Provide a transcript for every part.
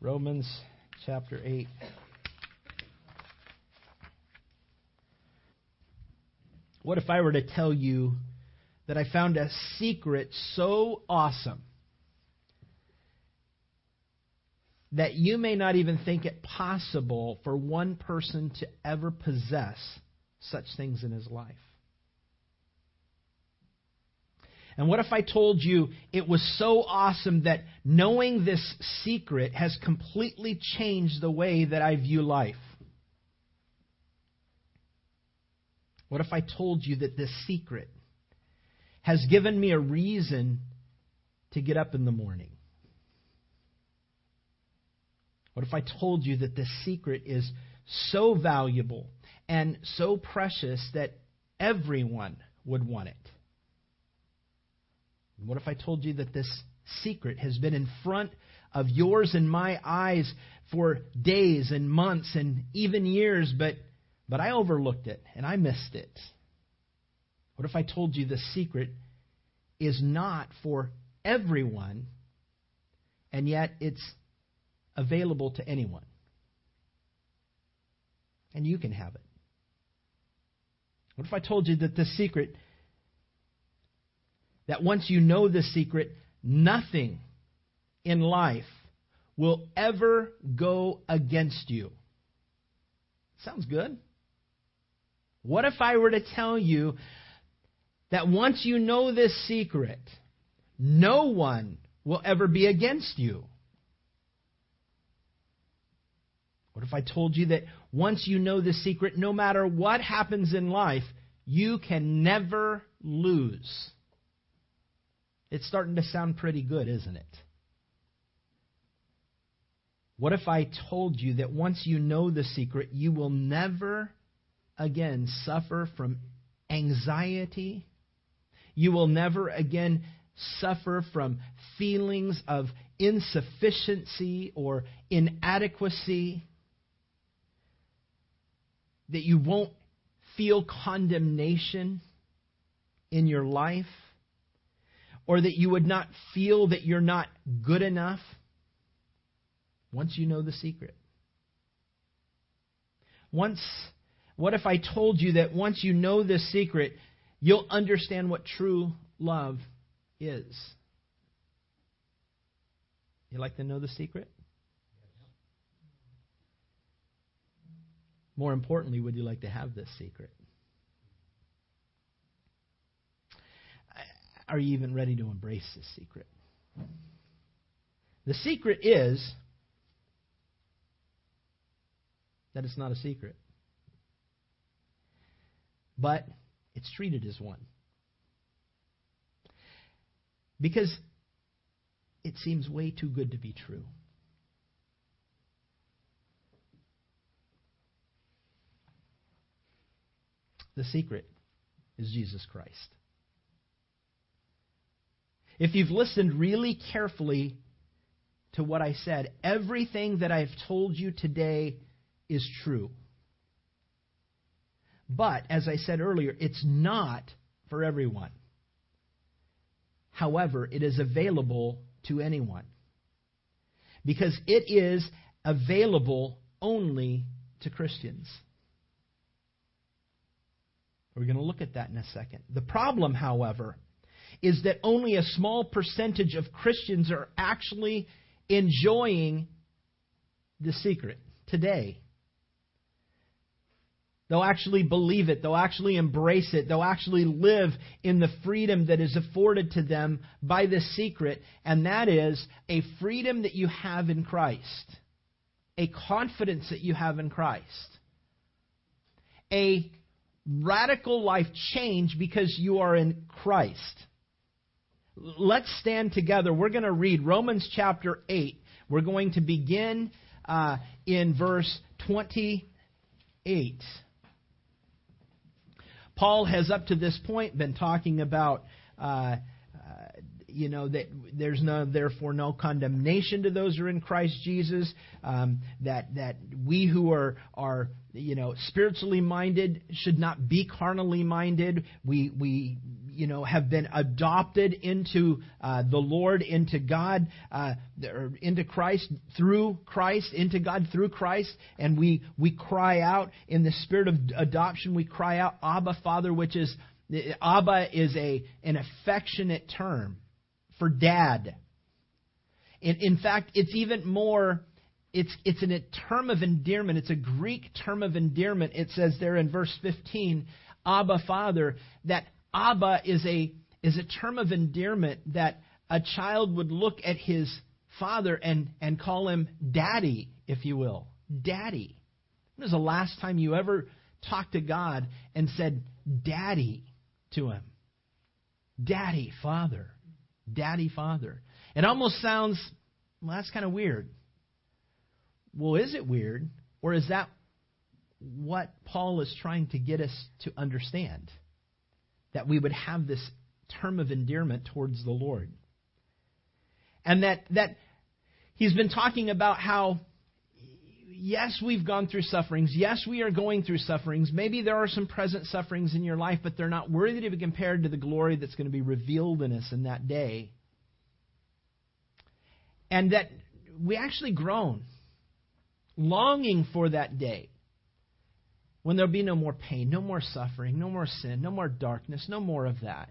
Romans chapter 8. What if I were to tell you that I found a secret so awesome that you may not even think it possible for one person to ever possess such things in his life? And what if I told you it was so awesome that knowing this secret has completely changed the way that I view life? What if I told you that this secret has given me a reason to get up in the morning? What if I told you that this secret is so valuable and so precious that everyone would want it? What if I told you that this secret has been in front of yours and my eyes for days and months and even years, but, but I overlooked it and I missed it? What if I told you the secret is not for everyone, and yet it's available to anyone? And you can have it. What if I told you that the secret that once you know this secret, nothing in life will ever go against you. Sounds good. What if I were to tell you that once you know this secret, no one will ever be against you? What if I told you that once you know this secret, no matter what happens in life, you can never lose? It's starting to sound pretty good, isn't it? What if I told you that once you know the secret, you will never again suffer from anxiety? You will never again suffer from feelings of insufficiency or inadequacy? That you won't feel condemnation in your life? Or that you would not feel that you're not good enough once you know the secret. Once, what if I told you that once you know this secret, you'll understand what true love is? You like to know the secret? More importantly, would you like to have this secret? Are you even ready to embrace this secret? The secret is that it's not a secret, but it's treated as one. Because it seems way too good to be true. The secret is Jesus Christ. If you've listened really carefully to what I said, everything that I've told you today is true. But, as I said earlier, it's not for everyone. However, it is available to anyone. Because it is available only to Christians. We're going to look at that in a second. The problem, however, is that only a small percentage of Christians are actually enjoying the secret today. They'll actually believe it. They'll actually embrace it. They'll actually live in the freedom that is afforded to them by this secret, and that is a freedom that you have in Christ, a confidence that you have in Christ, a radical life change because you are in Christ let's stand together. We're going to read Romans chapter 8. We're going to begin uh, in verse 28. Paul has up to this point been talking about. Uh, uh, you know that there's no therefore no condemnation to those who are in Christ Jesus. Um, that that we who are are you know spiritually minded should not be carnally minded. We we you know, have been adopted into uh, the Lord, into God, uh, or into Christ through Christ, into God through Christ, and we we cry out in the spirit of adoption. We cry out, Abba, Father, which is Abba is a an affectionate term for dad. In, in fact, it's even more. It's it's an, a term of endearment. It's a Greek term of endearment. It says there in verse 15, Abba, Father. That Abba is a is a term of endearment that a child would look at his father and and call him daddy, if you will, daddy. When was the last time you ever talked to God and said daddy to him? Daddy, Father. Daddy, Father. It almost sounds, well, that's kind of weird. Well, is it weird? Or is that what Paul is trying to get us to understand? That we would have this term of endearment towards the Lord. And that, that he's been talking about how, yes, we've gone through sufferings. Yes, we are going through sufferings. Maybe there are some present sufferings in your life, but they're not worthy to be compared to the glory that's going to be revealed in us in that day. And that we actually groan, longing for that day when there'll be no more pain, no more suffering, no more sin, no more darkness, no more of that.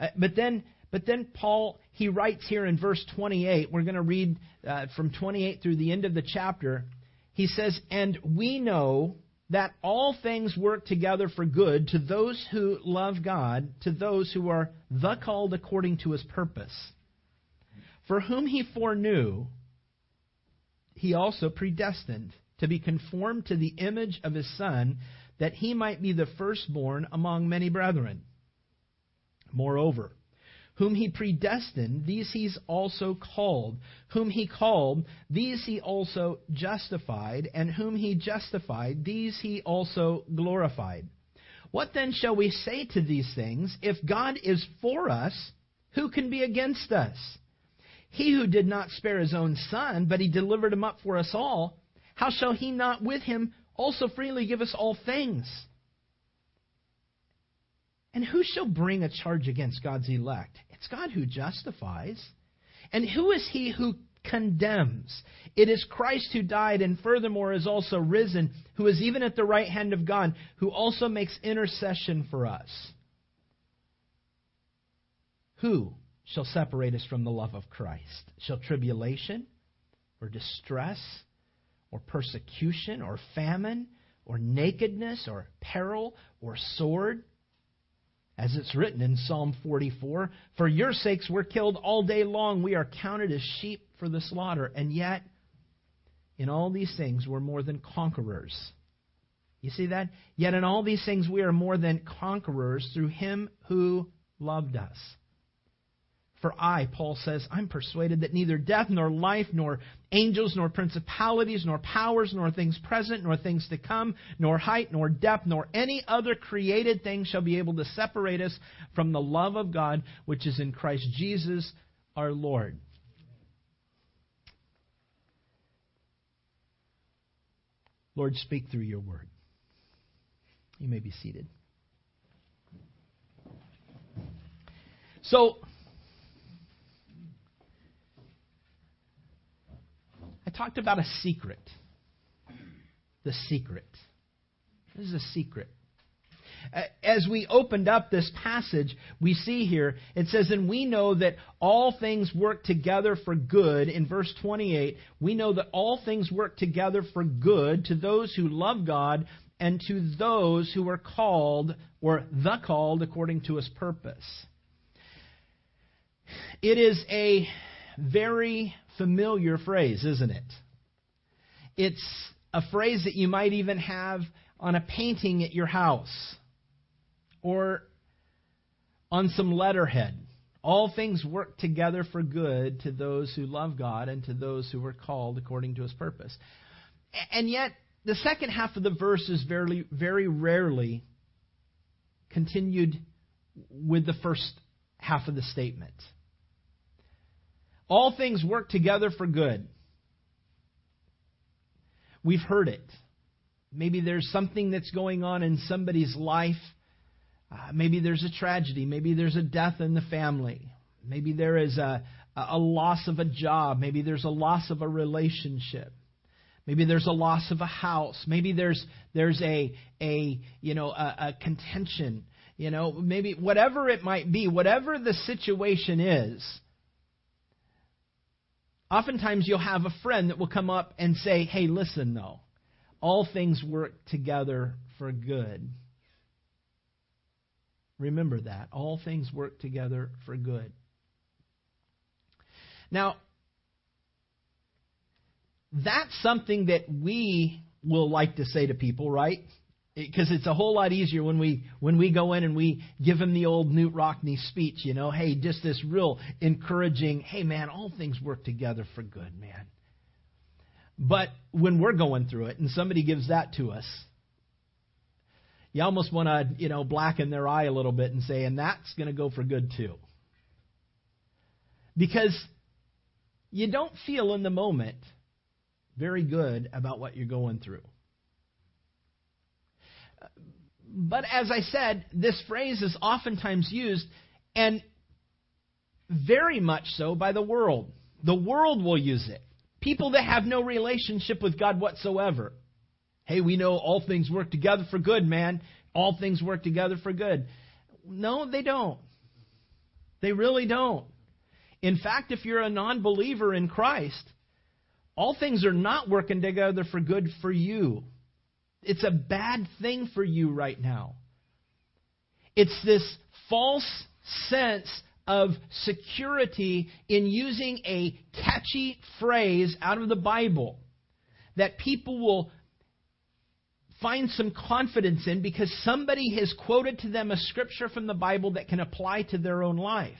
Uh, but then, but then Paul he writes here in verse 28. We're going to read uh, from 28 through the end of the chapter. He says, "And we know that all things work together for good to those who love God, to those who are the called according to His purpose." For whom he foreknew, he also predestined to be conformed to the image of his Son, that he might be the firstborn among many brethren. Moreover, whom he predestined, these he also called. Whom he called, these he also justified. And whom he justified, these he also glorified. What then shall we say to these things? If God is for us, who can be against us? He who did not spare his own son, but he delivered him up for us all, how shall he not with him also freely give us all things? And who shall bring a charge against God's elect? It's God who justifies. And who is he who condemns? It is Christ who died and furthermore is also risen, who is even at the right hand of God, who also makes intercession for us. Who shall separate us from the love of Christ? Shall tribulation or distress or persecution or famine or nakedness or peril or sword? As it's written in Psalm 44, For your sakes we're killed all day long. We are counted as sheep for the slaughter. And yet, in all these things, we're more than conquerors. You see that? Yet in all these things, we are more than conquerors through him who loved us. For I, Paul says, I'm persuaded that neither death, nor life, nor angels, nor principalities, nor powers, nor things present, nor things to come, nor height, nor depth, nor any other created thing shall be able to separate us from the love of God which is in Christ Jesus our Lord. Lord, speak through your word. You may be seated. So, talked about a secret. The secret. This is a secret. As we opened up this passage, we see here, it says, And we know that all things work together for good. In verse 28, we know that all things work together for good to those who love God and to those who are called, or the called, according to his purpose. It is a very familiar phrase, isn't it? It's a phrase that you might even have on a painting at your house or on some letterhead. All things work together for good to those who love God and to those who are called according to his purpose. And yet, the second half of the verse is very, very rarely continued with the first half of the statement. All things work together for good. We've heard it. Maybe there's something that's going on in somebody's life. Uh, maybe there's a tragedy. Maybe there's a death in the family. Maybe there is a, a loss of a job. Maybe there's a loss of a relationship. Maybe there's a loss of a house. Maybe there's there's a a you know a, a contention. You know maybe whatever it might be, whatever the situation is. Oftentimes you'll have a friend that will come up and say, "Hey, listen though, all things work together for good." Remember that. All things work together for good. Now, that's something that we will like to say to people, right? Because it's a whole lot easier when we when we go in and we give them the old Knute Rockne speech, you know, hey, just this real encouraging, hey man, all things work together for good, man. But when we're going through it and somebody gives that to us, you almost want to, you know, blacken their eye a little bit and say, and that's going to go for good too. Because you don't feel in the moment very good about what you're going through. But as I said, this phrase is oftentimes used, and very much so by the world. The world will use it. People that have no relationship with God whatsoever. Hey, we know all things work together for good, man. All things work together for good. No, they don't. They really don't. In fact, if you're a non believer in Christ, all things are not working together for good for you. It's a bad thing for you right now. It's this false sense of security in using a catchy phrase out of the Bible that people will find some confidence in because somebody has quoted to them a scripture from the Bible that can apply to their own life.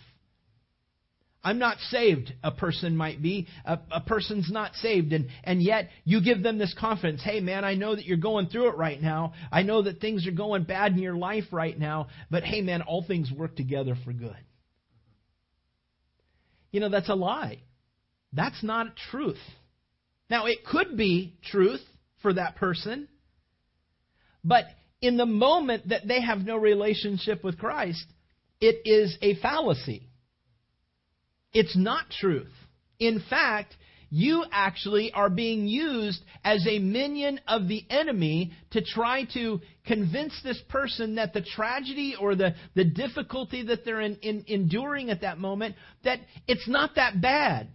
I'm not saved, a person might be. A, a, person's not saved, and, and yet you give them this confidence. Hey, man, I know that you're going through it right now. I know that things are going bad in your life right now, but hey, man, all things work together for good. You know, that's a lie. That's not truth. Now, it could be truth for that person, but in the moment that they have no relationship with Christ, it is a fallacy. It's not truth. In fact, you actually are being used as a minion of the enemy to try to convince this person that the tragedy or the, the difficulty that they're in, in, enduring at that moment, that it's not that bad.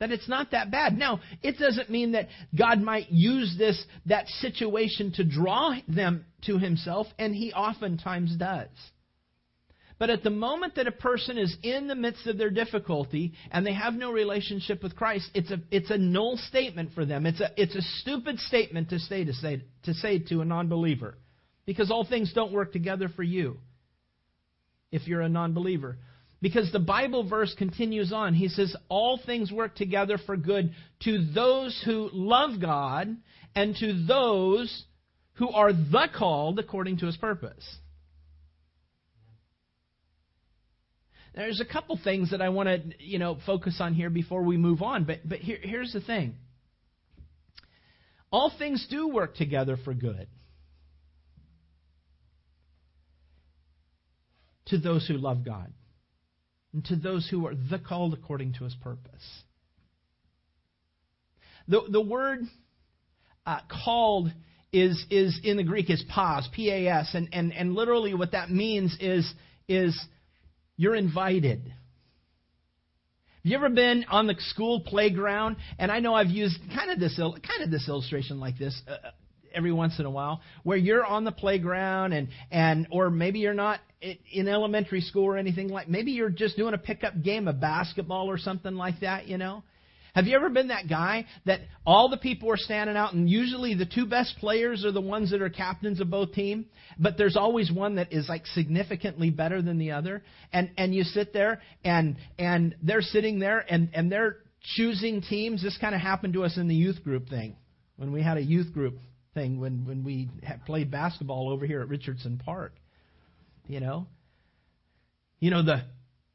That it's not that bad. Now, it doesn't mean that God might use this, that situation to draw them to himself, and he oftentimes does. But at the moment that a person is in the midst of their difficulty and they have no relationship with Christ, it's a, it's a null statement for them. It's a, it's a stupid statement to say, to say to say to a non-believer. Because all things don't work together for you if you're a non-believer. Because the Bible verse continues on. He says, All things work together for good to those who love God and to those who are the called according to his purpose. There's a couple things that I want to, you know, focus on here before we move on, but but here, here's the thing. All things do work together for good. To those who love God and to those who are the called according to his purpose. The, the word uh, called is, is in the Greek is pas, P-A-S, and, and, and literally what that means is, is you're invited. Have you ever been on the school playground? And I know I've used kind of this kind of this illustration like this uh, uh, every once in a while, where you're on the playground and and or maybe you're not in elementary school or anything like. Maybe you're just doing a pickup game of basketball or something like that, you know. Have you ever been that guy that all the people are standing out, and usually the two best players are the ones that are captains of both teams, but there's always one that is like significantly better than the other, and and you sit there and and they're sitting there and and they're choosing teams. This kind of happened to us in the youth group thing when we had a youth group thing when when we had played basketball over here at Richardson Park. You know, you know the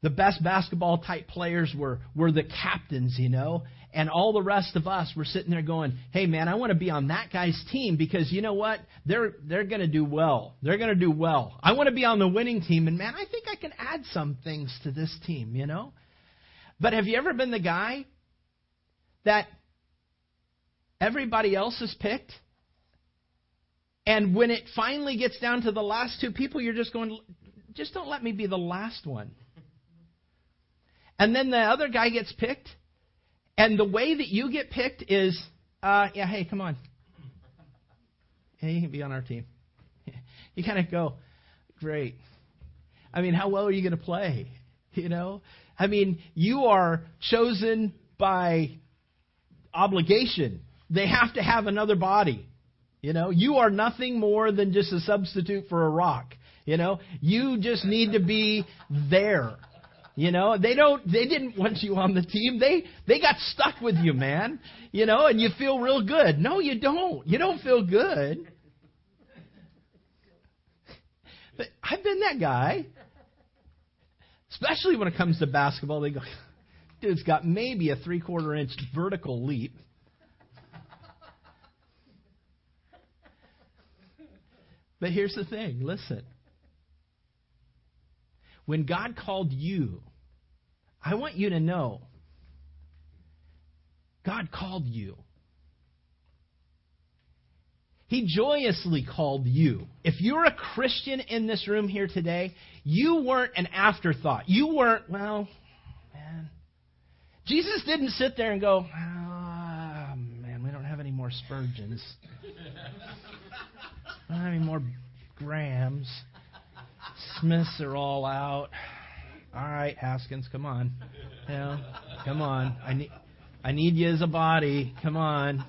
the best basketball type players were were the captains, you know, and all the rest of us were sitting there going, "Hey man, I want to be on that guy's team because you know what? They're they're going to do well. They're going to do well. I want to be on the winning team and man, I think I can add some things to this team, you know?" But have you ever been the guy that everybody else is picked? And when it finally gets down to the last two people, you're just going, just don't let me be the last one. And then the other guy gets picked, and the way that you get picked is, uh, yeah, hey, come on. Hey, you can be on our team. You kind of go, great. I mean, how well are you going to play? You know? I mean, you are chosen by obligation. They have to have another body. You know, you are nothing more than just a substitute for a rock. You know, you just need to be there. You know, they don't they didn't want you on the team. They they got stuck with you, man. You know, and you feel real good. No, you don't. You don't feel good. But I've been that guy. Especially when it comes to basketball, they go, dude's got maybe a three quarter inch vertical leap. But here's the thing listen. When God called you, I want you to know God called you. He joyously called you. If you're a Christian in this room here today, you weren't an afterthought. You weren't, well, man. Jesus didn't sit there and go, oh, man, we don't have any more Spurgeons. We don't have any more Grahams. Smiths are all out. All right, Haskins, come on. You know, come on. I need, I need you as a body. Come on.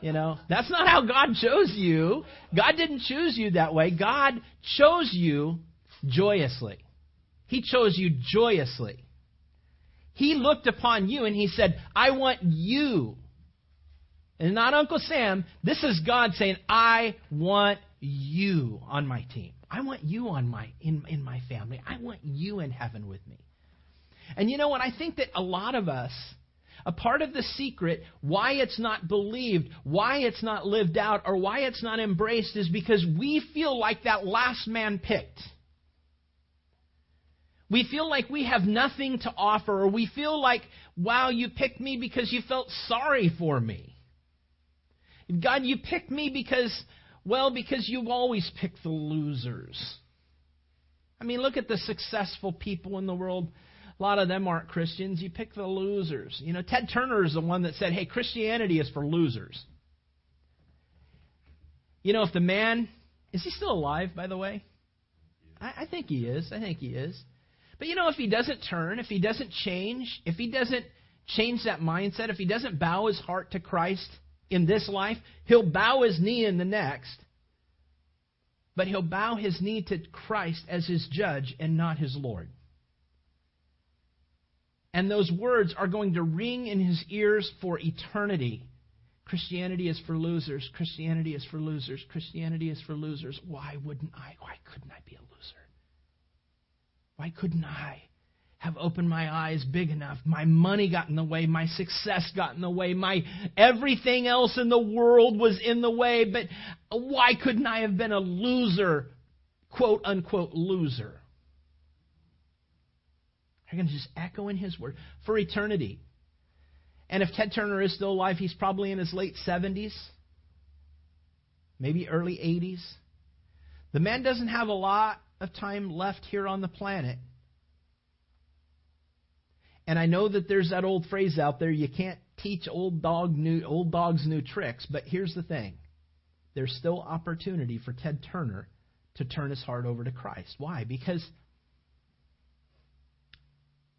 You know, that's not how God chose you. God didn't choose you that way. God chose you joyously. He chose you joyously. He looked upon you and he said, I want you. And not Uncle Sam. This is God saying, I want you on my team. I want you on my in, in my family. I want you in heaven with me. And you know what? I think that a lot of us, a part of the secret why it's not believed, why it's not lived out, or why it's not embraced is because we feel like that last man picked. We feel like we have nothing to offer, or we feel like, wow, you picked me because you felt sorry for me. God, you picked me because well, because you've always picked the losers. I mean, look at the successful people in the world. A lot of them aren't Christians. You pick the losers. You know, Ted Turner is the one that said, hey, Christianity is for losers. You know, if the man, is he still alive, by the way? I, I think he is. I think he is. But you know, if he doesn't turn, if he doesn't change, if he doesn't change that mindset, if he doesn't bow his heart to Christ, in this life, he'll bow his knee in the next. But he'll bow his knee to Christ as his judge and not his Lord. And those words are going to ring in his ears for eternity. Christianity is for losers. Christianity is for losers. Christianity is for losers. Why wouldn't I? Why couldn't I be a loser? Why couldn't I? Have opened my eyes big enough. My money got in the way. My success got in the way. My everything else in the world was in the way. But why couldn't I have been a loser? Quote unquote loser. I'm going to just echo in his word for eternity. And if Ted Turner is still alive, he's probably in his late 70s, maybe early 80s. The man doesn't have a lot of time left here on the planet. And I know that there's that old phrase out there, you can't teach old dog new old dogs new tricks, but here's the thing. There's still opportunity for Ted Turner to turn his heart over to Christ. Why? Because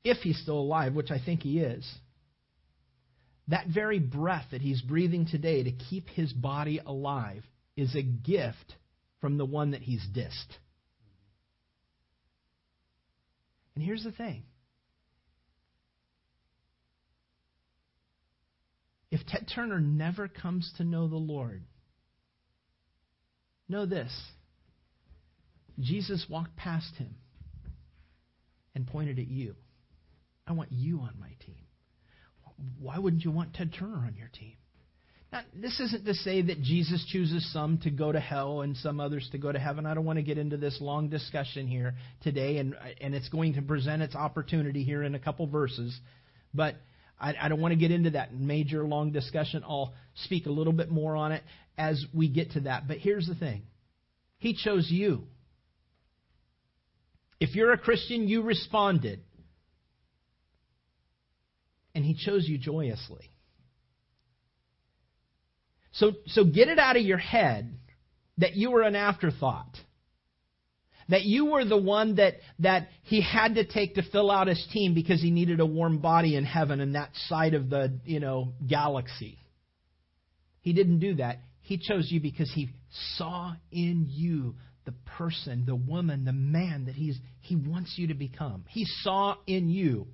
if he's still alive, which I think he is, that very breath that he's breathing today to keep his body alive is a gift from the one that he's dissed. And here's the thing If Ted Turner never comes to know the Lord, know this Jesus walked past him and pointed at you. I want you on my team. Why wouldn't you want Ted Turner on your team? Now, this isn't to say that Jesus chooses some to go to hell and some others to go to heaven. I don't want to get into this long discussion here today, and, and it's going to present its opportunity here in a couple verses. But I, I don't want to get into that major long discussion. I'll speak a little bit more on it as we get to that. But here's the thing He chose you. If you're a Christian, you responded. And He chose you joyously. So, so get it out of your head that you were an afterthought. That you were the one that, that he had to take to fill out his team because he needed a warm body in heaven and that side of the, you know, galaxy. He didn't do that. He chose you because he saw in you the person, the woman, the man that he's, he wants you to become. He saw in you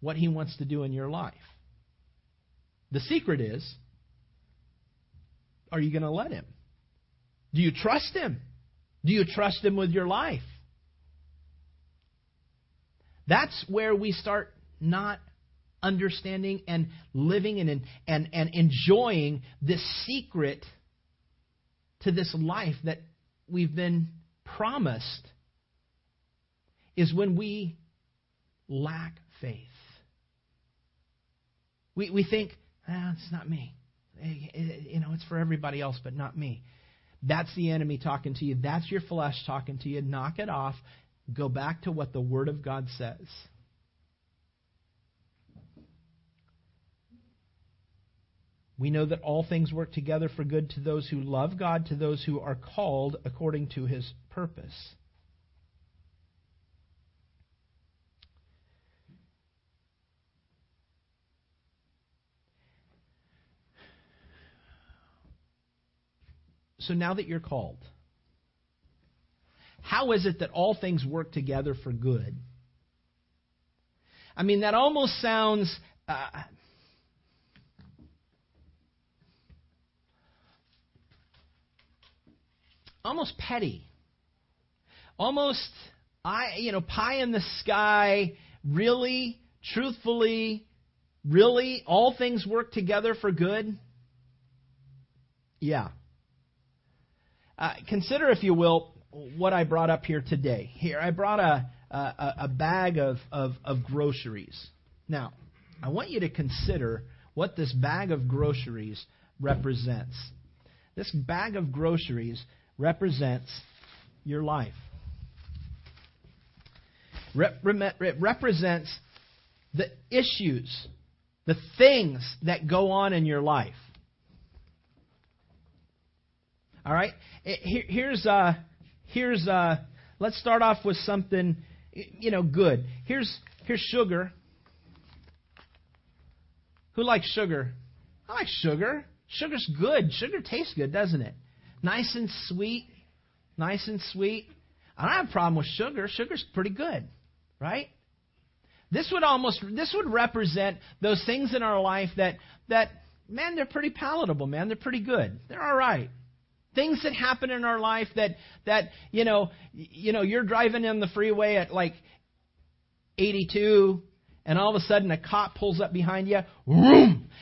what he wants to do in your life. The secret is are you going to let him? Do you trust him? Do you trust him with your life? That's where we start not understanding and living and, and, and enjoying this secret to this life that we've been promised is when we lack faith. We, we think, ah, it's not me. You know, it's for everybody else, but not me. That's the enemy talking to you. That's your flesh talking to you. Knock it off. Go back to what the Word of God says. We know that all things work together for good to those who love God, to those who are called according to his purpose. So now that you're called, how is it that all things work together for good? I mean, that almost sounds. Uh, almost petty. Almost, I, you know, pie in the sky. Really, truthfully, really, all things work together for good? Yeah. Uh, consider, if you will, what I brought up here today. Here, I brought a, a, a bag of, of, of groceries. Now, I want you to consider what this bag of groceries represents. This bag of groceries represents your life. It represents the issues, the things that go on in your life. All right? here's uh, here's uh, let's start off with something you know good. Here's here's sugar. Who likes sugar? I like sugar. Sugar's good. Sugar tastes good, doesn't it? Nice and sweet. Nice and sweet. I don't have a problem with sugar. Sugar's pretty good, right? This would almost this would represent those things in our life that that man they're pretty palatable, man. They're pretty good. They're all right things that happen in our life that that you know you know you're driving in the freeway at like 82 and all of a sudden a cop pulls up behind you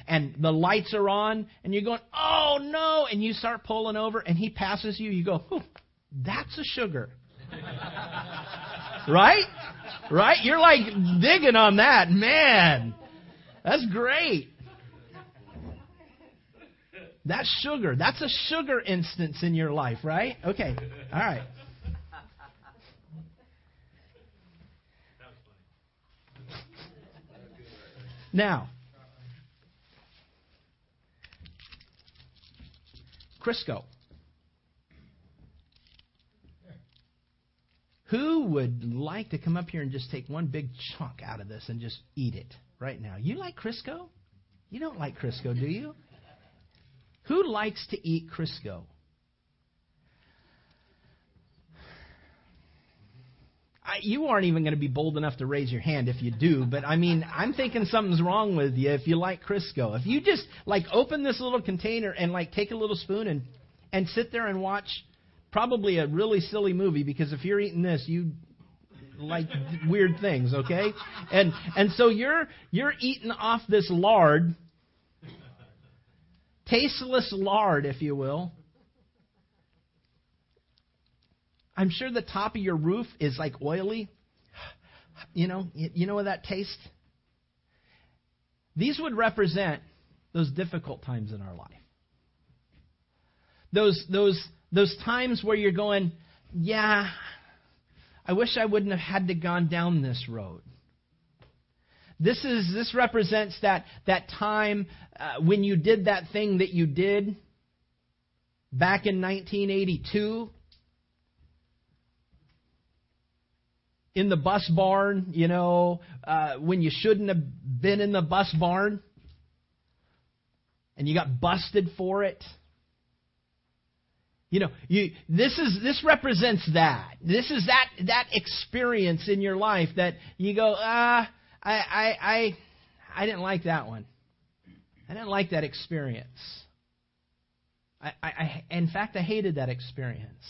and the lights are on and you're going oh no and you start pulling over and he passes you you go that's a sugar. Right? Right? You're like digging on that man. That's great that's sugar. That's a sugar instance in your life, right? Okay. All right. Now, Crisco. Who would like to come up here and just take one big chunk out of this and just eat it right now? You like Crisco? You don't like Crisco, do you? Who likes to eat Crisco? I, you aren't even going to be bold enough to raise your hand if you do, but I mean, I'm thinking something's wrong with you if you like Crisco. If you just like open this little container and like take a little spoon and and sit there and watch probably a really silly movie because if you're eating this, you like weird things, okay? And and so you're you're eating off this lard, tasteless lard, if you will. I'm sure the top of your roof is like oily. You know, you know what that tastes? These would represent those difficult times in our life. Those those those times where you're going, yeah, I wish I wouldn't have had to gone down this road. This is this represents that that time uh, when you did that thing that you did back in 1982 in the bus barn, you know, uh, when you shouldn't have been in the bus barn and you got busted for it. You know, you, this is this represents that. This is that that experience in your life that you go, ah, I I I I didn't like that one. I didn't like that experience. I, I, I in fact I hated that experience.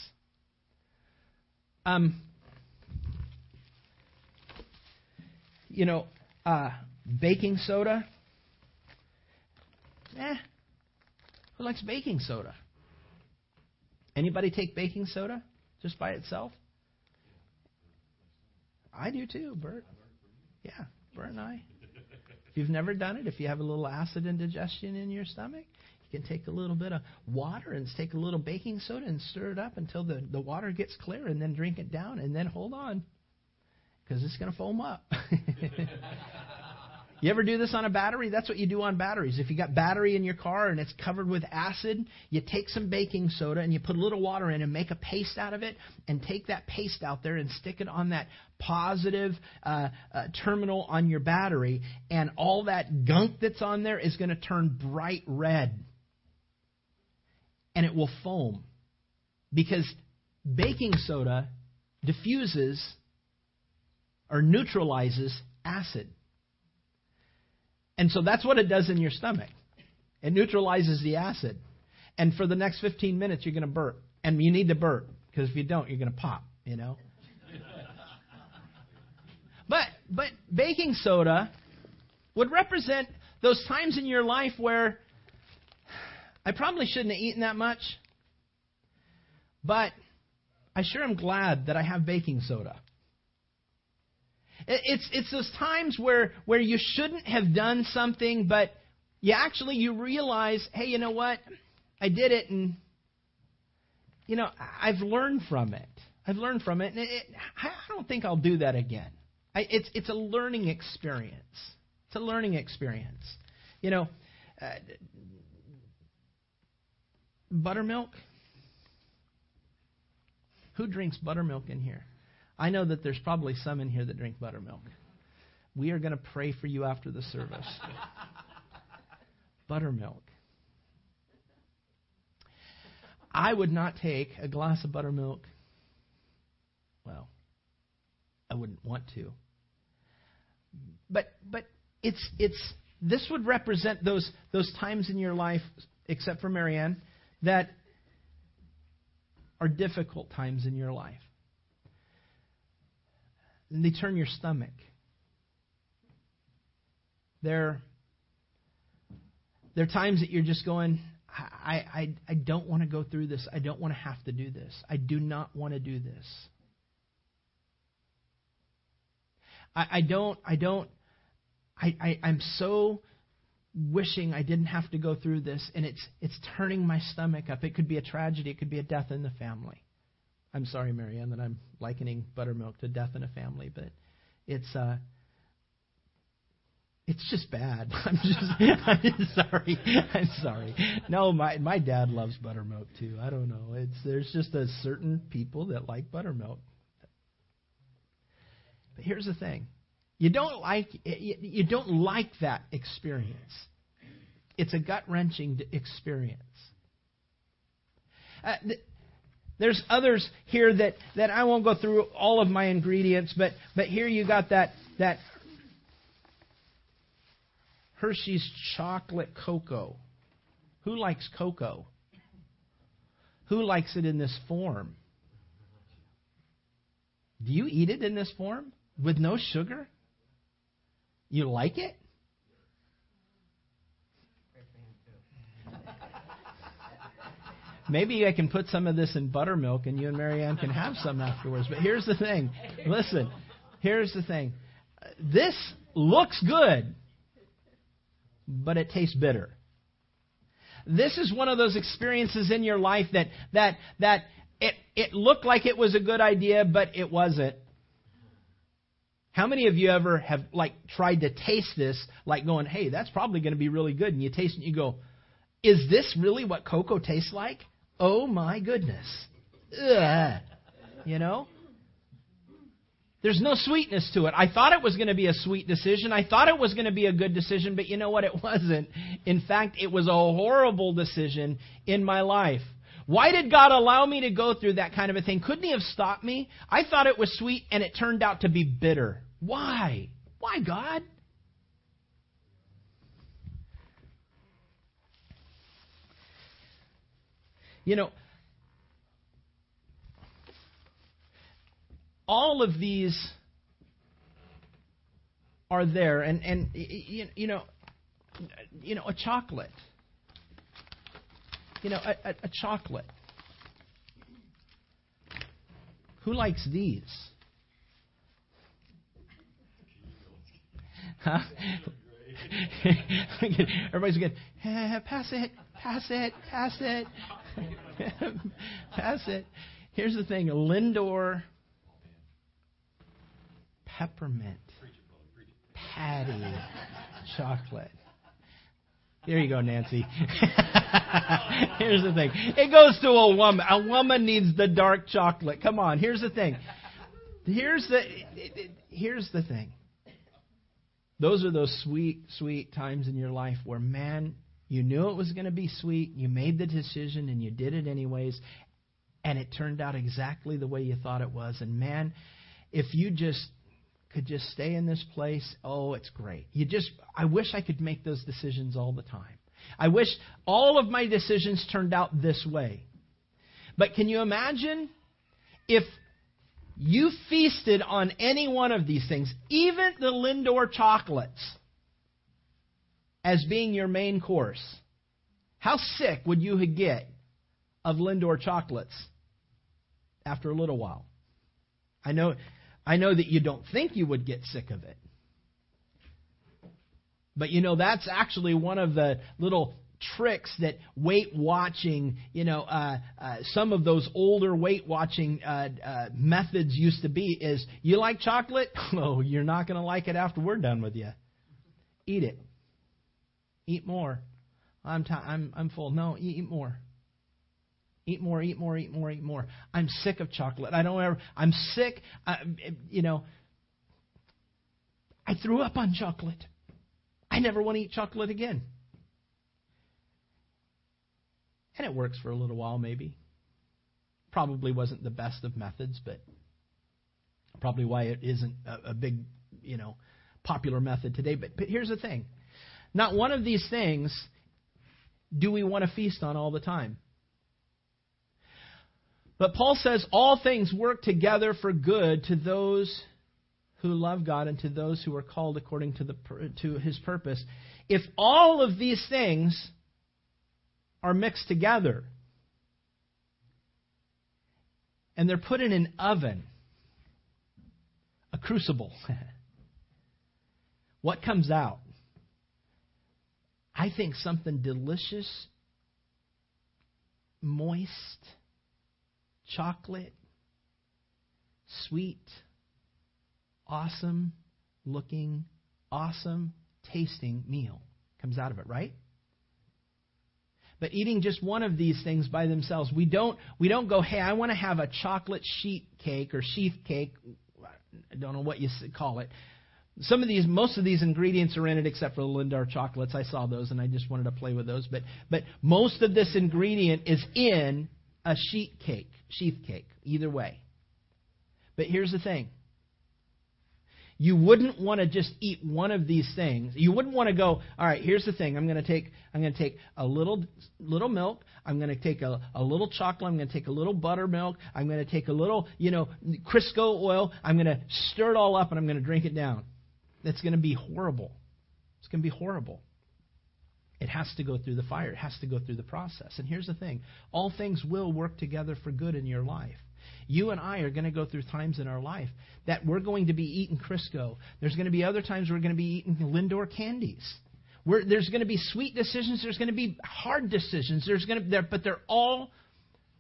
Um, you know, uh, baking soda. Eh, who likes baking soda? Anybody take baking soda just by itself? I do too, Bert. Yeah, And I. If you've never done it, if you have a little acid indigestion in your stomach, you can take a little bit of water and take a little baking soda and stir it up until the, the water gets clear and then drink it down and then hold on because it's going to foam up. You ever do this on a battery? That's what you do on batteries. If you got battery in your car and it's covered with acid, you take some baking soda and you put a little water in and make a paste out of it and take that paste out there and stick it on that positive uh, uh, terminal on your battery and all that gunk that's on there is going to turn bright red and it will foam because baking soda diffuses or neutralizes acid. And so that's what it does in your stomach. It neutralizes the acid. And for the next 15 minutes, you're going to burp. And you need to burp, because if you don't, you're going to pop, you know? but, but baking soda would represent those times in your life where I probably shouldn't have eaten that much, but I sure am glad that I have baking soda. It's, it's those times where, where you shouldn't have done something, but you actually you realize, hey, you know what? I did it, and you know I've learned from it. I've learned from it, and it, it, I don't think I'll do that again. I, it's it's a learning experience. It's a learning experience. You know, uh, buttermilk. Who drinks buttermilk in here? I know that there's probably some in here that drink buttermilk. We are going to pray for you after the service. buttermilk. I would not take a glass of buttermilk. Well, I wouldn't want to. But but it's it's this would represent those those times in your life, except for Marianne, that are difficult times in your life and they turn your stomach. There, there are times that you're just going, I, I, I don't want to go through this. I don't want to have to do this. I do not want to do this. I, I don't, I don't, I, I, I'm so wishing I didn't have to go through this, and it's, it's turning my stomach up. It could be a tragedy, it could be a death in the family. I'm sorry, Marianne, that I'm likening buttermilk to death in a family, but it's uh, it's just bad. I'm just I'm sorry. I'm sorry. No, my my dad loves buttermilk too. I don't know. It's there's just a certain people that like buttermilk. But here's the thing. You don't like you don't like that experience. It's a gut-wrenching experience. Uh, there's others here that, that I won't go through all of my ingredients, but, but here you got that, that Hershey's chocolate cocoa. Who likes cocoa? Who likes it in this form? Do you eat it in this form with no sugar? You like it? Maybe I can put some of this in buttermilk and you and Marianne can have some afterwards. But here's the thing. Listen, here's the thing. This looks good, but it tastes bitter. This is one of those experiences in your life that that that it it looked like it was a good idea, but it wasn't. How many of you ever have like tried to taste this, like going, "Hey, that's probably going to be really good," and you taste it and you go, "Is this really what cocoa tastes like?" Oh my goodness. Ugh. You know? There's no sweetness to it. I thought it was going to be a sweet decision. I thought it was going to be a good decision, but you know what? It wasn't. In fact, it was a horrible decision in my life. Why did God allow me to go through that kind of a thing? Couldn't He have stopped me? I thought it was sweet and it turned out to be bitter. Why? Why, God? You know, all of these are there, and and you know, you know, a chocolate. You know, a, a, a chocolate. Who likes these? Huh? Everybody's eh, pass it, pass it, pass it. Pass it. Here's the thing Lindor peppermint patty chocolate. There you go, Nancy. here's the thing. It goes to a woman. A woman needs the dark chocolate. Come on. Here's the thing. Here's the here's the thing. Those are those sweet, sweet times in your life where man, you knew it was going to be sweet. You made the decision and you did it anyways. And it turned out exactly the way you thought it was. And man, if you just could just stay in this place, oh, it's great. You just, I wish I could make those decisions all the time. I wish all of my decisions turned out this way. But can you imagine if you feasted on any one of these things, even the Lindor chocolates? As being your main course, how sick would you get of Lindor chocolates after a little while? I know, I know that you don't think you would get sick of it. But you know, that's actually one of the little tricks that weight watching, you know, uh, uh, some of those older weight watching uh, uh methods used to be is you like chocolate? Oh, you're not going to like it after we're done with you. Eat it. Eat more. I'm, t- I'm, I'm full. No, eat more. Eat more, eat more, eat more, eat more. I'm sick of chocolate. I don't ever, I'm sick. I, you know, I threw up on chocolate. I never want to eat chocolate again. And it works for a little while, maybe. Probably wasn't the best of methods, but probably why it isn't a, a big, you know, popular method today. But, but here's the thing not one of these things do we want to feast on all the time. But Paul says all things work together for good to those who love God and to those who are called according to, the, to his purpose. If all of these things are mixed together and they're put in an oven, a crucible, what comes out? I think something delicious, moist, chocolate, sweet, awesome looking, awesome tasting meal comes out of it, right? But eating just one of these things by themselves, we don't we don't go, hey, I want to have a chocolate sheet cake or sheath cake. I don't know what you call it. Some of these, most of these ingredients are in it, except for the Lindor chocolates. I saw those, and I just wanted to play with those. But, but most of this ingredient is in a sheet cake, sheath cake, either way. But here's the thing: you wouldn't want to just eat one of these things. You wouldn't want to go, all right, here's the thing. I'm going to take I'm going to take a little little milk. I'm going to take a, a little chocolate. I'm going to take a little buttermilk. I'm going to take a little, you know, Crisco oil. I'm going to stir it all up and I'm going to drink it down. That's going to be horrible. It's going to be horrible. It has to go through the fire. It has to go through the process. And here's the thing all things will work together for good in your life. You and I are going to go through times in our life that we're going to be eating Crisco. There's going to be other times we're going to be eating Lindor candies. We're, there's going to be sweet decisions. There's going to be hard decisions. There's going to, there, but they're all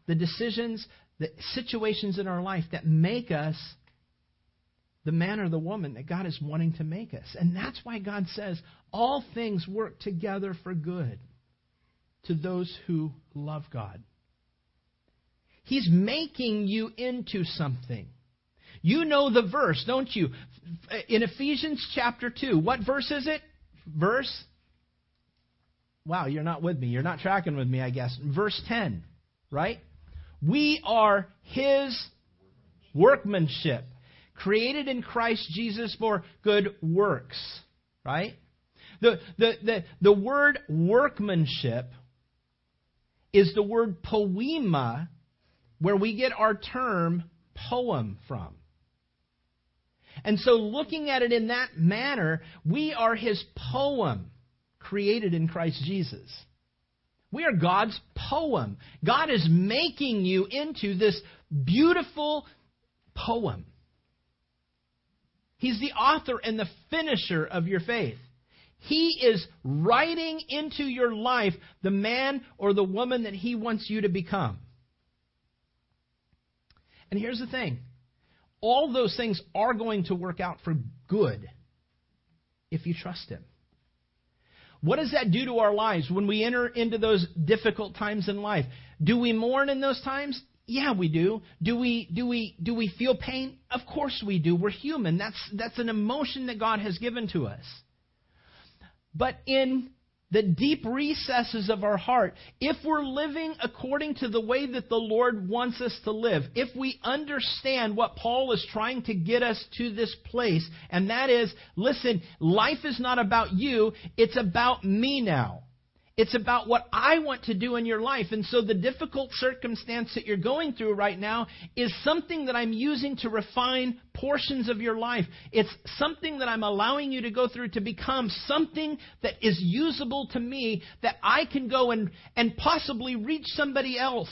the decisions, the situations in our life that make us the man or the woman that God is wanting to make us. And that's why God says all things work together for good to those who love God. He's making you into something. You know the verse, don't you? In Ephesians chapter 2, what verse is it? Verse? Wow, you're not with me. You're not tracking with me, I guess. Verse 10, right? We are His workmanship, created in Christ Jesus for good works, right? The, the, the, the word workmanship is the word poema where we get our term poem from. And so, looking at it in that manner, we are his poem created in Christ Jesus. We are God's poem. God is making you into this beautiful poem. He's the author and the finisher of your faith. He is writing into your life the man or the woman that He wants you to become. And here's the thing all those things are going to work out for good if you trust Him. What does that do to our lives when we enter into those difficult times in life? Do we mourn in those times? Yeah, we do. Do we do we do we feel pain? Of course we do. We're human. That's that's an emotion that God has given to us. But in the deep recesses of our heart, if we're living according to the way that the Lord wants us to live, if we understand what Paul is trying to get us to this place, and that is, listen, life is not about you, it's about me now. It's about what I want to do in your life. And so the difficult circumstance that you're going through right now is something that I'm using to refine portions of your life. It's something that I'm allowing you to go through to become something that is usable to me that I can go and, and possibly reach somebody else.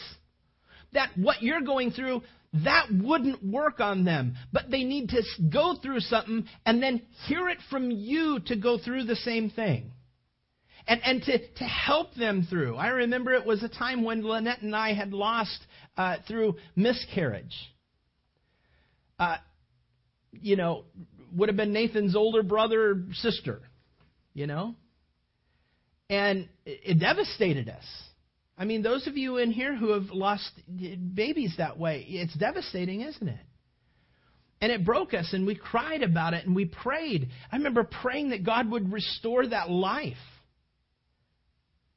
That what you're going through, that wouldn't work on them. But they need to go through something and then hear it from you to go through the same thing and, and to, to help them through. I remember it was a time when Lynette and I had lost uh, through miscarriage. Uh, you know, would have been Nathan's older brother or sister, you know? And it, it devastated us. I mean, those of you in here who have lost babies that way, it's devastating, isn't it? And it broke us, and we cried about it, and we prayed. I remember praying that God would restore that life.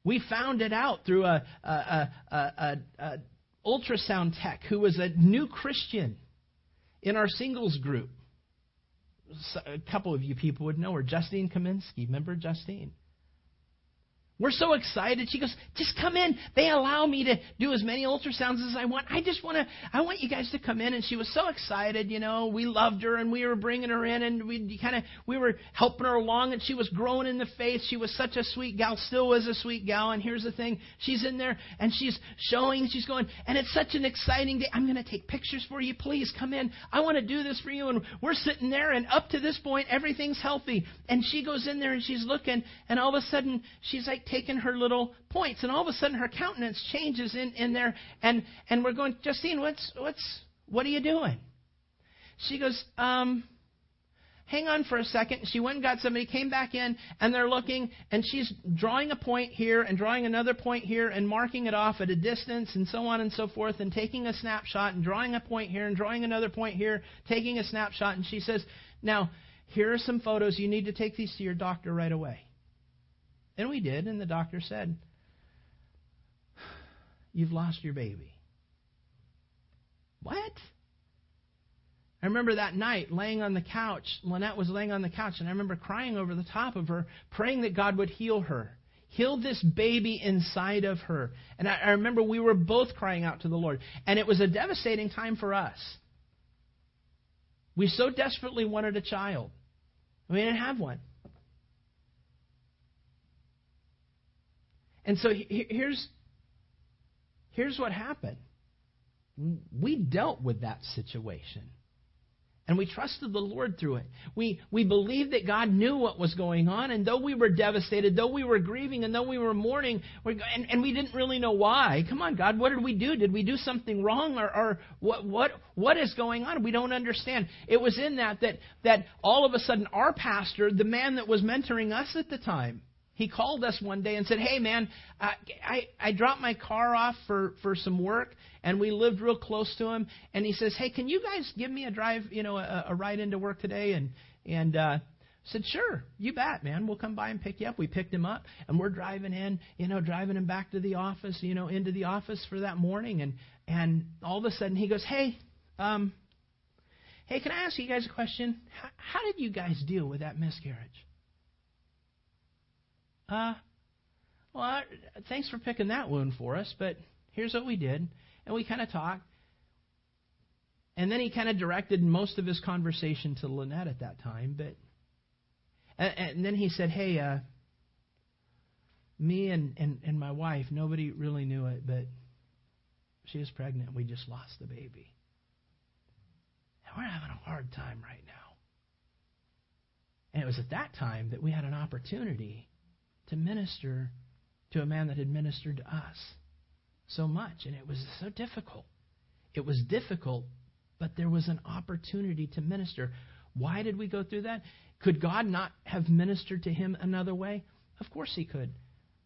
We found it out through a, a, a, a, ultrasound tech who was a new Christian in our singles group. A couple of you people would know her, Justine Kaminsky. Remember Justine? We're so excited. She goes, just come in. They allow me to do as many ultrasounds as I want. I just want to, I want you guys to come in. And she was so excited. You know, we loved her and we were bringing her in and we kind of, we were helping her along and she was growing in the faith. She was such a sweet gal, still was a sweet gal. And here's the thing. She's in there and she's showing, she's going, and it's such an exciting day. I'm going to take pictures for you. Please come in. I want to do this for you. And we're sitting there and up to this point, everything's healthy. And she goes in there and she's looking and all of a sudden she's like, taking her little points, and all of a sudden her countenance changes in, in there, and, and we're going, Justine, what's, what's, what are you doing? She goes, um, hang on for a second. She went and got somebody, came back in, and they're looking, and she's drawing a point here and drawing another point here and marking it off at a distance and so on and so forth, and taking a snapshot and drawing a point here and drawing another point here, taking a snapshot. And she says, Now, here are some photos. You need to take these to your doctor right away. And we did, and the doctor said, You've lost your baby. What? I remember that night laying on the couch. Lynette was laying on the couch, and I remember crying over the top of her, praying that God would heal her. Heal this baby inside of her. And I, I remember we were both crying out to the Lord. And it was a devastating time for us. We so desperately wanted a child. We didn't have one. And so here's, here's what happened. We dealt with that situation. And we trusted the Lord through it. We, we believed that God knew what was going on, and though we were devastated, though we were grieving, and though we were mourning, and, and we didn't really know why. Come on, God, what did we do? Did we do something wrong, or, or what, what, what is going on? We don't understand. It was in that, that that all of a sudden our pastor, the man that was mentoring us at the time, he called us one day and said, "Hey, man, I, I I dropped my car off for for some work, and we lived real close to him. And he says, "Hey, can you guys give me a drive, you know, a, a ride into work today?" And and uh, said, "Sure, you bet, man. We'll come by and pick you up." We picked him up, and we're driving in, you know, driving him back to the office, you know, into the office for that morning. And and all of a sudden he goes, "Hey, um, hey, can I ask you guys a question? How, how did you guys deal with that miscarriage?" Uh, well, I, thanks for picking that wound for us, but here's what we did. And we kind of talked. And then he kind of directed most of his conversation to Lynette at that time. But and, and then he said, "Hey, uh, me and, and and my wife, nobody really knew it, but she is pregnant. We just lost the baby, and we're having a hard time right now." And it was at that time that we had an opportunity to minister to a man that had ministered to us so much. And it was so difficult. It was difficult, but there was an opportunity to minister. Why did we go through that? Could God not have ministered to him another way? Of course he could.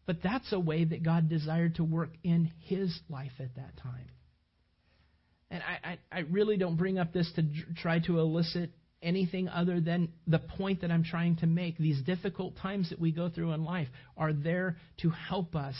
But that's a way that God desired to work in his life at that time. And I, I, I really don't bring up this to try to elicit anything other than the point that I'm trying to make. These difficult times that we go through in life are there to help us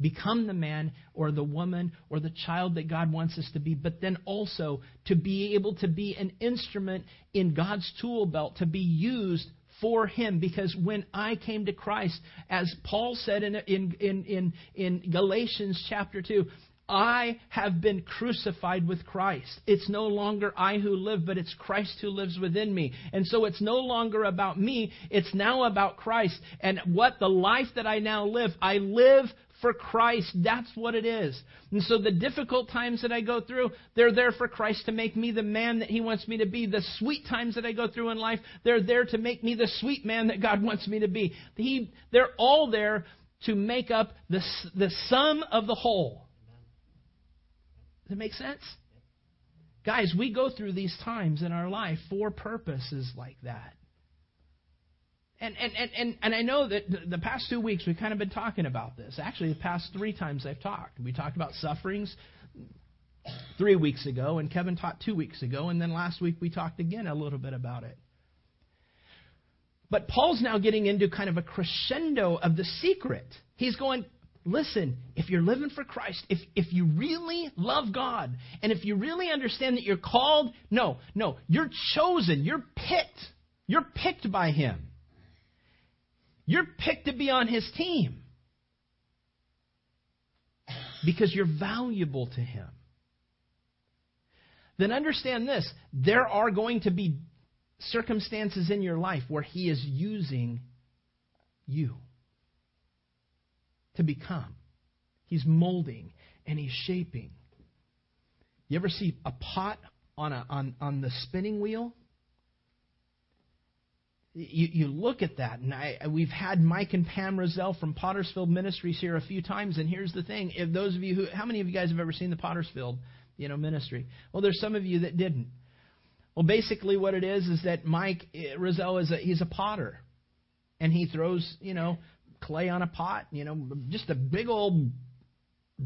become the man or the woman or the child that God wants us to be, but then also to be able to be an instrument in God's tool belt to be used for him because when I came to Christ, as Paul said in, in, in, in, Galatians chapter 2, I have been crucified with Christ. It's no longer I who live, but it's Christ who lives within me. And so it's no longer about me, it's now about Christ. And what the life that I now live, I live for Christ. That's what it is. And so the difficult times that I go through, they're there for Christ to make me the man that He wants me to be. The sweet times that I go through in life, they're there to make me the sweet man that God wants me to be. He, they're all there to make up the, the sum of the whole. Does make sense? Guys, we go through these times in our life for purposes like that. And, and, and, and, and I know that the past two weeks we've kind of been talking about this. Actually, the past three times I've talked. We talked about sufferings three weeks ago, and Kevin taught two weeks ago, and then last week we talked again a little bit about it. But Paul's now getting into kind of a crescendo of the secret. He's going, listen, if you're living for Christ, if, if you really love God, and if you really understand that you're called, no, no, you're chosen, you're picked. You're picked by Him. You're picked to be on his team because you're valuable to him. Then understand this there are going to be circumstances in your life where he is using you to become. He's molding and he's shaping. You ever see a pot on, a, on, on the spinning wheel? you, you look at that, and I, we've had Mike and Pam Roselle from Pottersfield Ministries here a few times. And here's the thing: if those of you who, how many of you guys have ever seen the Pottersfield, you know, ministry? Well, there's some of you that didn't. Well, basically, what it is is that Mike eh, is a, he's a potter, and he throws, you know, clay on a pot, you know, just a big old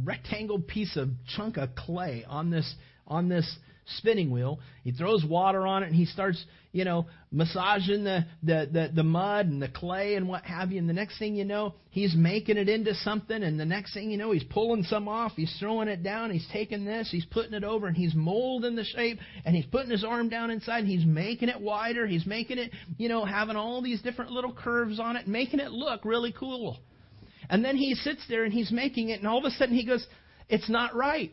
rectangle piece of chunk of clay on this on this spinning wheel. He throws water on it and he starts, you know, massaging the, the, the, the mud and the clay and what have you. And the next thing you know, he's making it into something. And the next thing you know, he's pulling some off. He's throwing it down. He's taking this. He's putting it over and he's molding the shape. And he's putting his arm down inside and he's making it wider. He's making it, you know, having all these different little curves on it, making it look really cool. And then he sits there and he's making it, and all of a sudden he goes, It's not right.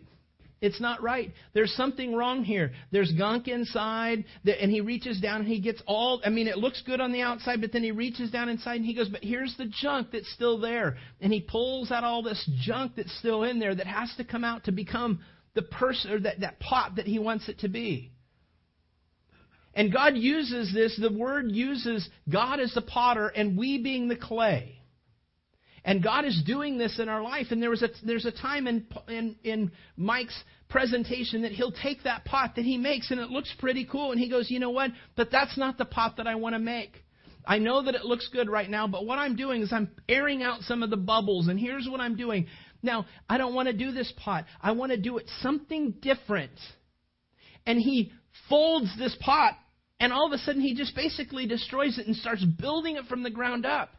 It's not right. There's something wrong here. There's gunk inside, and he reaches down and he gets all. I mean, it looks good on the outside, but then he reaches down inside and he goes, But here's the junk that's still there. And he pulls out all this junk that's still in there that has to come out to become the person, or that, that pot that he wants it to be. And God uses this, the word uses God as the potter and we being the clay. And God is doing this in our life. And there was a, there's a time in, in, in Mike's presentation that he'll take that pot that he makes and it looks pretty cool. And he goes, you know what? But that's not the pot that I want to make. I know that it looks good right now, but what I'm doing is I'm airing out some of the bubbles. And here's what I'm doing. Now, I don't want to do this pot. I want to do it something different. And he folds this pot, and all of a sudden he just basically destroys it and starts building it from the ground up.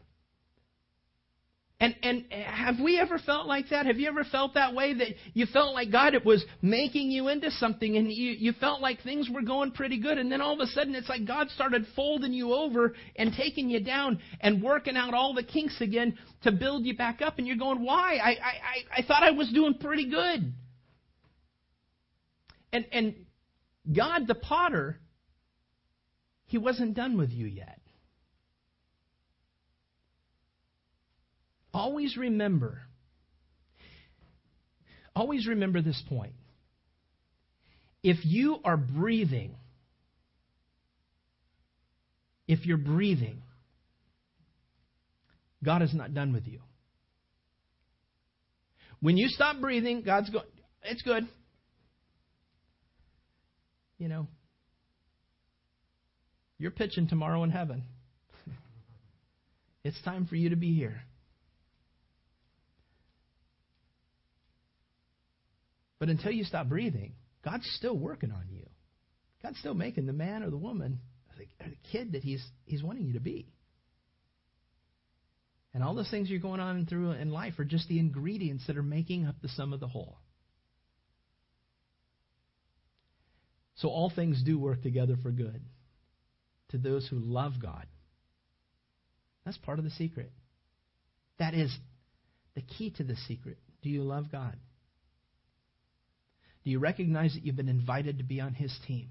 And, and have we ever felt like that? Have you ever felt that way that you felt like God it was making you into something and you, you felt like things were going pretty good and then all of a sudden it's like God started folding you over and taking you down and working out all the kinks again to build you back up and you're going, why? I, I, I thought I was doing pretty good. And, and God the potter, he wasn't done with you yet. Always remember, always remember this point. If you are breathing, if you're breathing, God is not done with you. When you stop breathing, God's going, it's good. You know, you're pitching tomorrow in heaven. it's time for you to be here. But until you stop breathing, God's still working on you. God's still making the man or the woman, or the kid that He's He's wanting you to be. And all those things you're going on through in life are just the ingredients that are making up the sum of the whole. So all things do work together for good to those who love God. That's part of the secret. That is the key to the secret. Do you love God? Do you recognize that you've been invited to be on His team?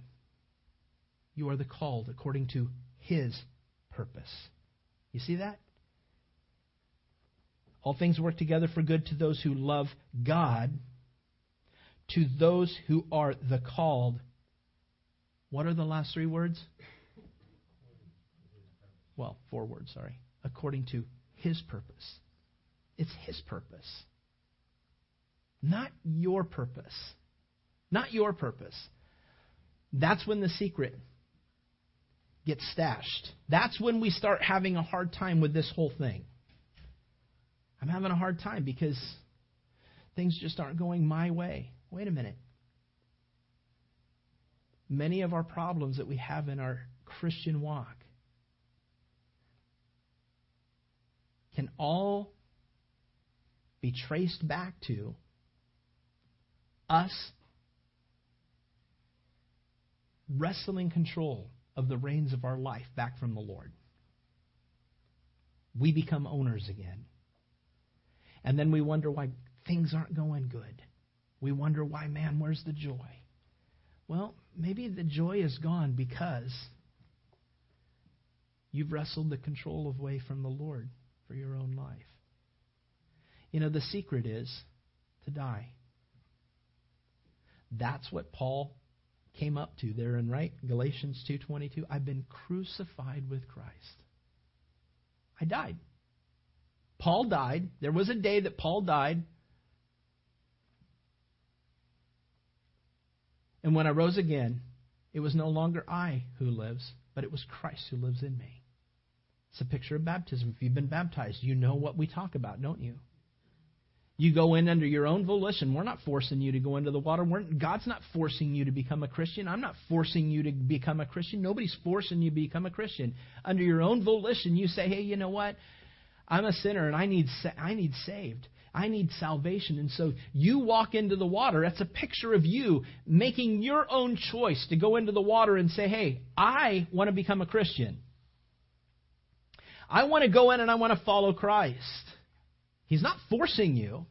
You are the called according to His purpose. You see that? All things work together for good to those who love God, to those who are the called. What are the last three words? Well, four words, sorry. According to His purpose. It's His purpose, not your purpose not your purpose. That's when the secret gets stashed. That's when we start having a hard time with this whole thing. I'm having a hard time because things just aren't going my way. Wait a minute. Many of our problems that we have in our Christian walk can all be traced back to us wrestling control of the reins of our life back from the Lord. We become owners again. And then we wonder why things aren't going good. We wonder why, man, where's the joy? Well, maybe the joy is gone because you've wrestled the control away from the Lord for your own life. You know, the secret is to die. That's what Paul came up to there in right Galatians 2:22 I've been crucified with Christ. I died. Paul died. There was a day that Paul died. And when I rose again, it was no longer I who lives, but it was Christ who lives in me. It's a picture of baptism. If you've been baptized, you know what we talk about, don't you? You go in under your own volition. We're not forcing you to go into the water. We're, God's not forcing you to become a Christian. I'm not forcing you to become a Christian. Nobody's forcing you to become a Christian. Under your own volition, you say, hey, you know what? I'm a sinner and I need, I need saved. I need salvation. And so you walk into the water. That's a picture of you making your own choice to go into the water and say, hey, I want to become a Christian. I want to go in and I want to follow Christ. He's not forcing you,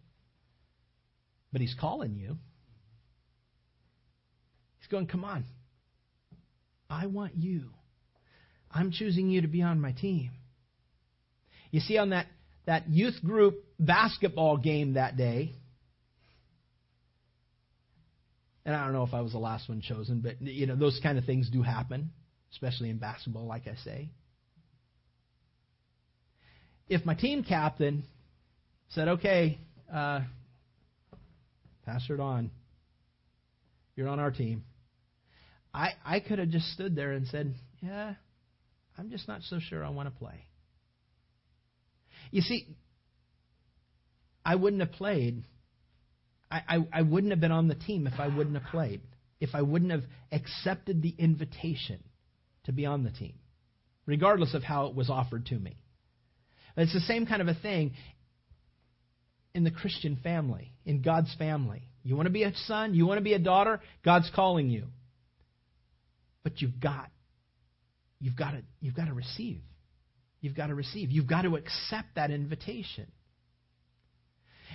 but He's calling you. He's going, come on. I want you. I'm choosing you to be on my team. You see, on that, that youth group basketball game that day, and I don't know if I was the last one chosen, but you know those kind of things do happen, especially in basketball, like I say if my team captain said, okay, uh, Pastor Don, you're on our team, I, I could have just stood there and said, yeah, I'm just not so sure I want to play. You see, I wouldn't have played. I, I, I wouldn't have been on the team if I wouldn't have played, if I wouldn't have accepted the invitation to be on the team, regardless of how it was offered to me. It's the same kind of a thing in the Christian family, in God's family. You want to be a son, you want to be a daughter, God's calling you. But you've got you've got to you've got to receive. You've got to receive. You've got to accept that invitation.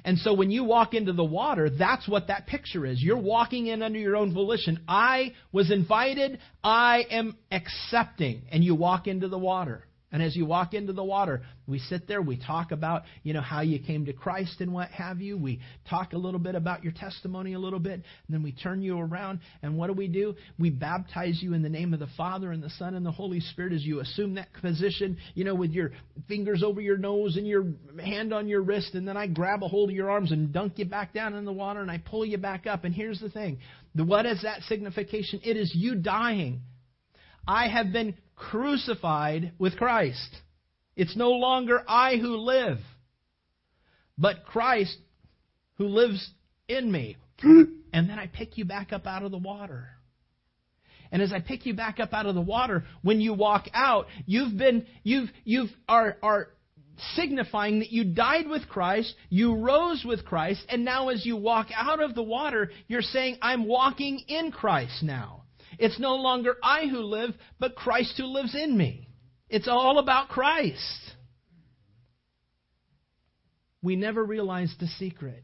And so when you walk into the water, that's what that picture is. You're walking in under your own volition. I was invited, I am accepting, and you walk into the water. And as you walk into the water, we sit there, we talk about, you know, how you came to Christ and what have you. We talk a little bit about your testimony a little bit, and then we turn you around, and what do we do? We baptize you in the name of the Father and the Son and the Holy Spirit as you assume that position, you know, with your fingers over your nose and your hand on your wrist, and then I grab a hold of your arms and dunk you back down in the water, and I pull you back up. And here's the thing. What is that signification? It is you dying. I have been crucified with Christ. It's no longer I who live, but Christ who lives in me. And then I pick you back up out of the water. And as I pick you back up out of the water, when you walk out, you've been, you've, you've, are, are signifying that you died with Christ, you rose with Christ, and now as you walk out of the water, you're saying, I'm walking in Christ now. It's no longer I who live, but Christ who lives in me. It's all about Christ. We never realize the secret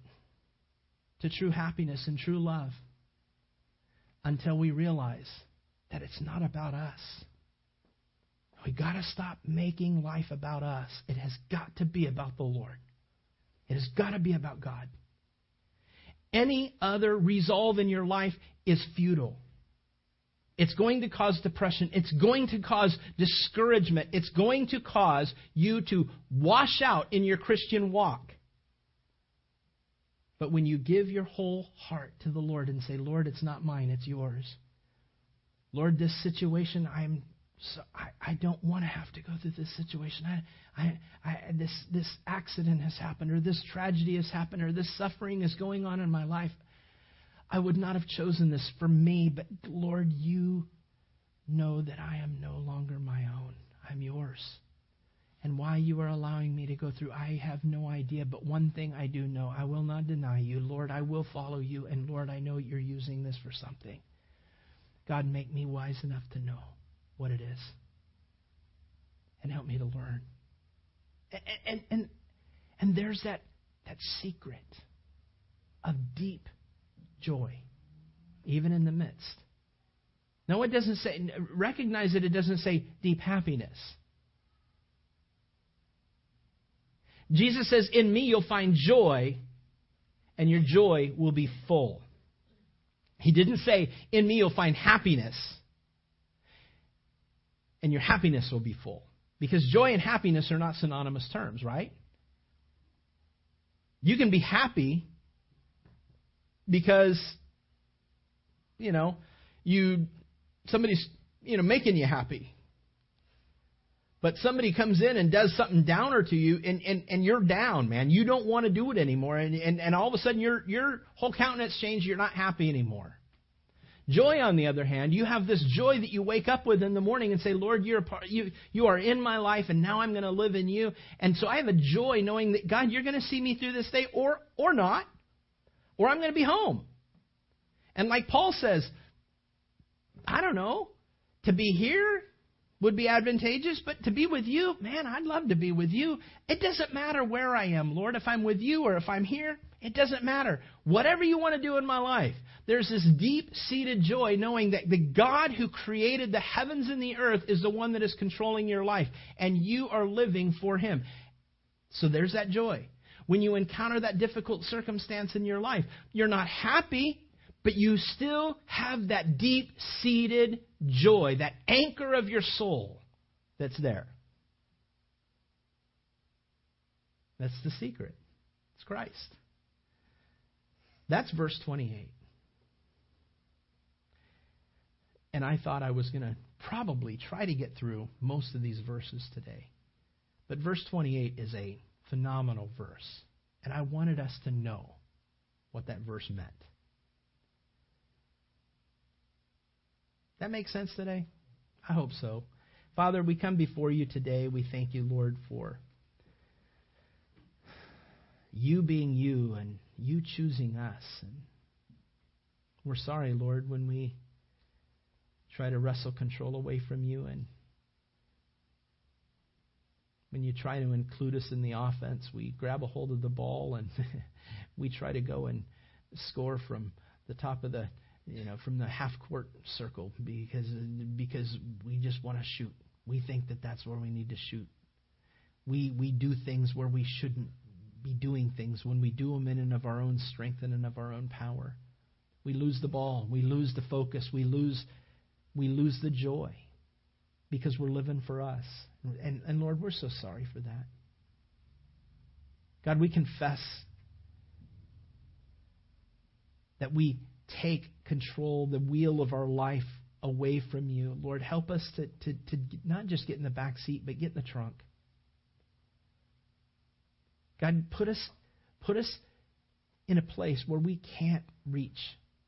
to true happiness and true love until we realize that it's not about us. We got to stop making life about us. It has got to be about the Lord. It has got to be about God. Any other resolve in your life is futile. It's going to cause depression. It's going to cause discouragement. It's going to cause you to wash out in your Christian walk. But when you give your whole heart to the Lord and say, Lord, it's not mine, it's yours. Lord, this situation, I'm so, I, I don't want to have to go through this situation. I, I, I, this, this accident has happened, or this tragedy has happened, or this suffering is going on in my life. I would not have chosen this for me, but Lord, you know that I am no longer my own. I'm yours. And why you are allowing me to go through, I have no idea. But one thing I do know I will not deny you. Lord, I will follow you. And Lord, I know you're using this for something. God, make me wise enough to know what it is. And help me to learn. And, and, and, and there's that, that secret of deep joy, even in the midst. No, it doesn't say, recognize that it doesn't say deep happiness. Jesus says, In me you'll find joy, and your joy will be full. He didn't say, In me you'll find happiness, and your happiness will be full. Because joy and happiness are not synonymous terms, right? You can be happy because you know you somebody's you know making you happy But somebody comes in and does something downer to you, and, and, and you're down, man. You don't want to do it anymore. And, and, and all of a sudden, your, your whole countenance changes. You're not happy anymore. Joy, on the other hand, you have this joy that you wake up with in the morning and say, Lord, you're a part, you, you are in my life, and now I'm going to live in you. And so I have a joy knowing that, God, you're going to see me through this day, or, or not, or I'm going to be home. And like Paul says, I don't know, to be here would be advantageous, but to be with you, man, I'd love to be with you. It doesn't matter where I am, Lord, if I'm with you or if I'm here, it doesn't matter. Whatever you want to do in my life, there's this deep seated joy knowing that the God who created the heavens and the earth is the one that is controlling your life, and you are living for Him. So there's that joy. When you encounter that difficult circumstance in your life, you're not happy, but you still have that deep seated joy, that anchor of your soul that's there. That's the secret. It's Christ. That's verse 28. And I thought I was going to probably try to get through most of these verses today. But verse 28 is a phenomenal verse. And I wanted us to know what that verse meant. That makes sense today? I hope so. Father, we come before you today. We thank you, Lord, for you being you and you choosing us. And we're sorry, Lord, when we try to wrestle control away from you and when you try to include us in the offense, we grab a hold of the ball and we try to go and score from the top of the you know from the half court circle because because we just want to shoot. We think that that's where we need to shoot. We we do things where we shouldn't be doing things when we do them in and of our own strength and in of our own power. We lose the ball. We lose the focus. We lose we lose the joy because we're living for us. And, and Lord, we're so sorry for that. God, we confess that we take control, the wheel of our life away from you. Lord, help us to, to, to not just get in the back seat, but get in the trunk. God, put us, put us in a place where we can't reach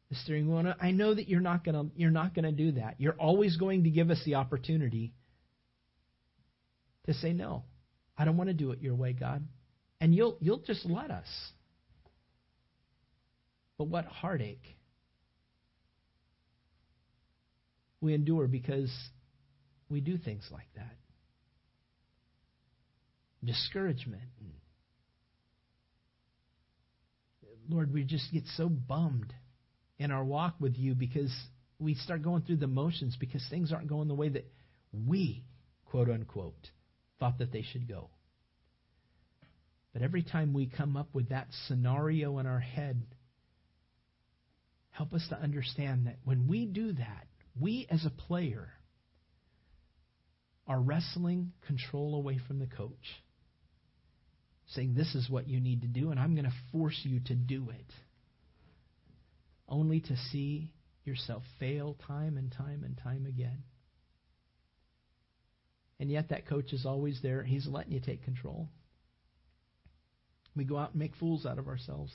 the steering wheel. I know that you're not to you're not to do that. You're always going to give us the opportunity to say no. I don't want to do it your way, God. And you'll you'll just let us. But what heartache we endure because we do things like that. Discouragement. Lord, we just get so bummed in our walk with you because we start going through the motions because things aren't going the way that we, quote unquote, thought that they should go. But every time we come up with that scenario in our head, help us to understand that when we do that, we as a player are wrestling control away from the coach, saying, This is what you need to do, and I'm going to force you to do it only to see yourself fail time and time and time again. And yet, that coach is always there. He's letting you take control. We go out and make fools out of ourselves.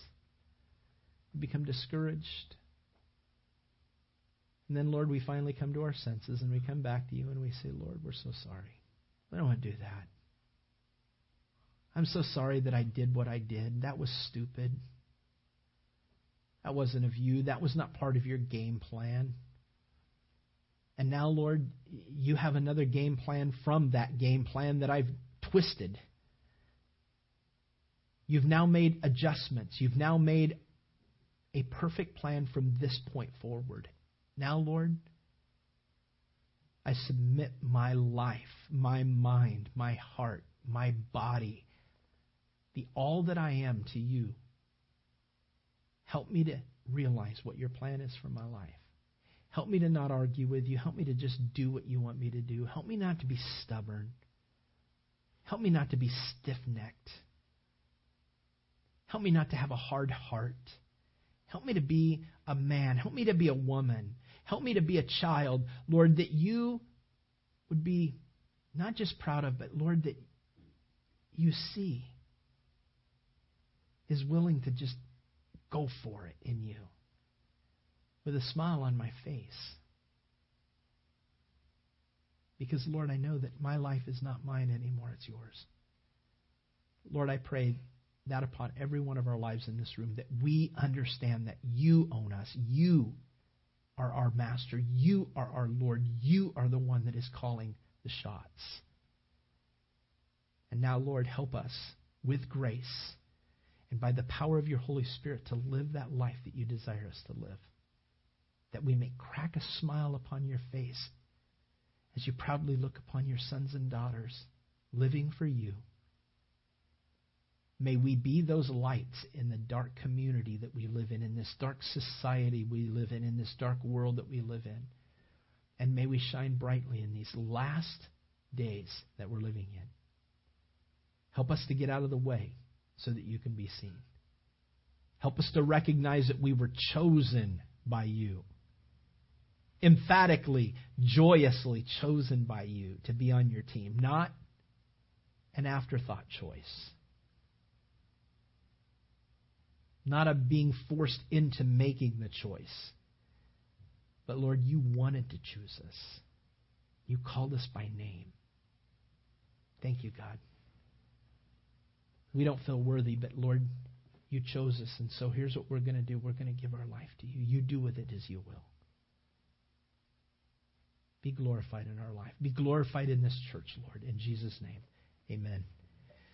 We become discouraged. And then, Lord, we finally come to our senses and we come back to you and we say, Lord, we're so sorry. We don't want to do that. I'm so sorry that I did what I did. That was stupid. That wasn't of you. That was not part of your game plan. And now, Lord, you have another game plan from that game plan that I've twisted. You've now made adjustments. You've now made a perfect plan from this point forward. Now, Lord, I submit my life, my mind, my heart, my body, the all that I am to you. Help me to realize what your plan is for my life. Help me to not argue with you. Help me to just do what you want me to do. Help me not to be stubborn. Help me not to be stiff necked. Help me not to have a hard heart. Help me to be a man. Help me to be a woman. Help me to be a child, Lord, that you would be not just proud of, but Lord, that you see is willing to just go for it in you with a smile on my face. Because, Lord, I know that my life is not mine anymore, it's yours. Lord, I pray that upon every one of our lives in this room, that we understand that you own us. You are our master. You are our Lord. You are the one that is calling the shots. And now, Lord, help us with grace and by the power of your Holy Spirit to live that life that you desire us to live. That we may crack a smile upon your face as you proudly look upon your sons and daughters living for you. May we be those lights in the dark community that we live in, in this dark society we live in, in this dark world that we live in. And may we shine brightly in these last days that we're living in. Help us to get out of the way so that you can be seen. Help us to recognize that we were chosen by you. Emphatically, joyously chosen by you to be on your team, not an afterthought choice. Not a being forced into making the choice. But Lord, you wanted to choose us. You called us by name. Thank you, God. We don't feel worthy, but Lord, you chose us. And so here's what we're going to do we're going to give our life to you. You do with it as you will. Be glorified in our life. Be glorified in this church, Lord. In Jesus' name, amen.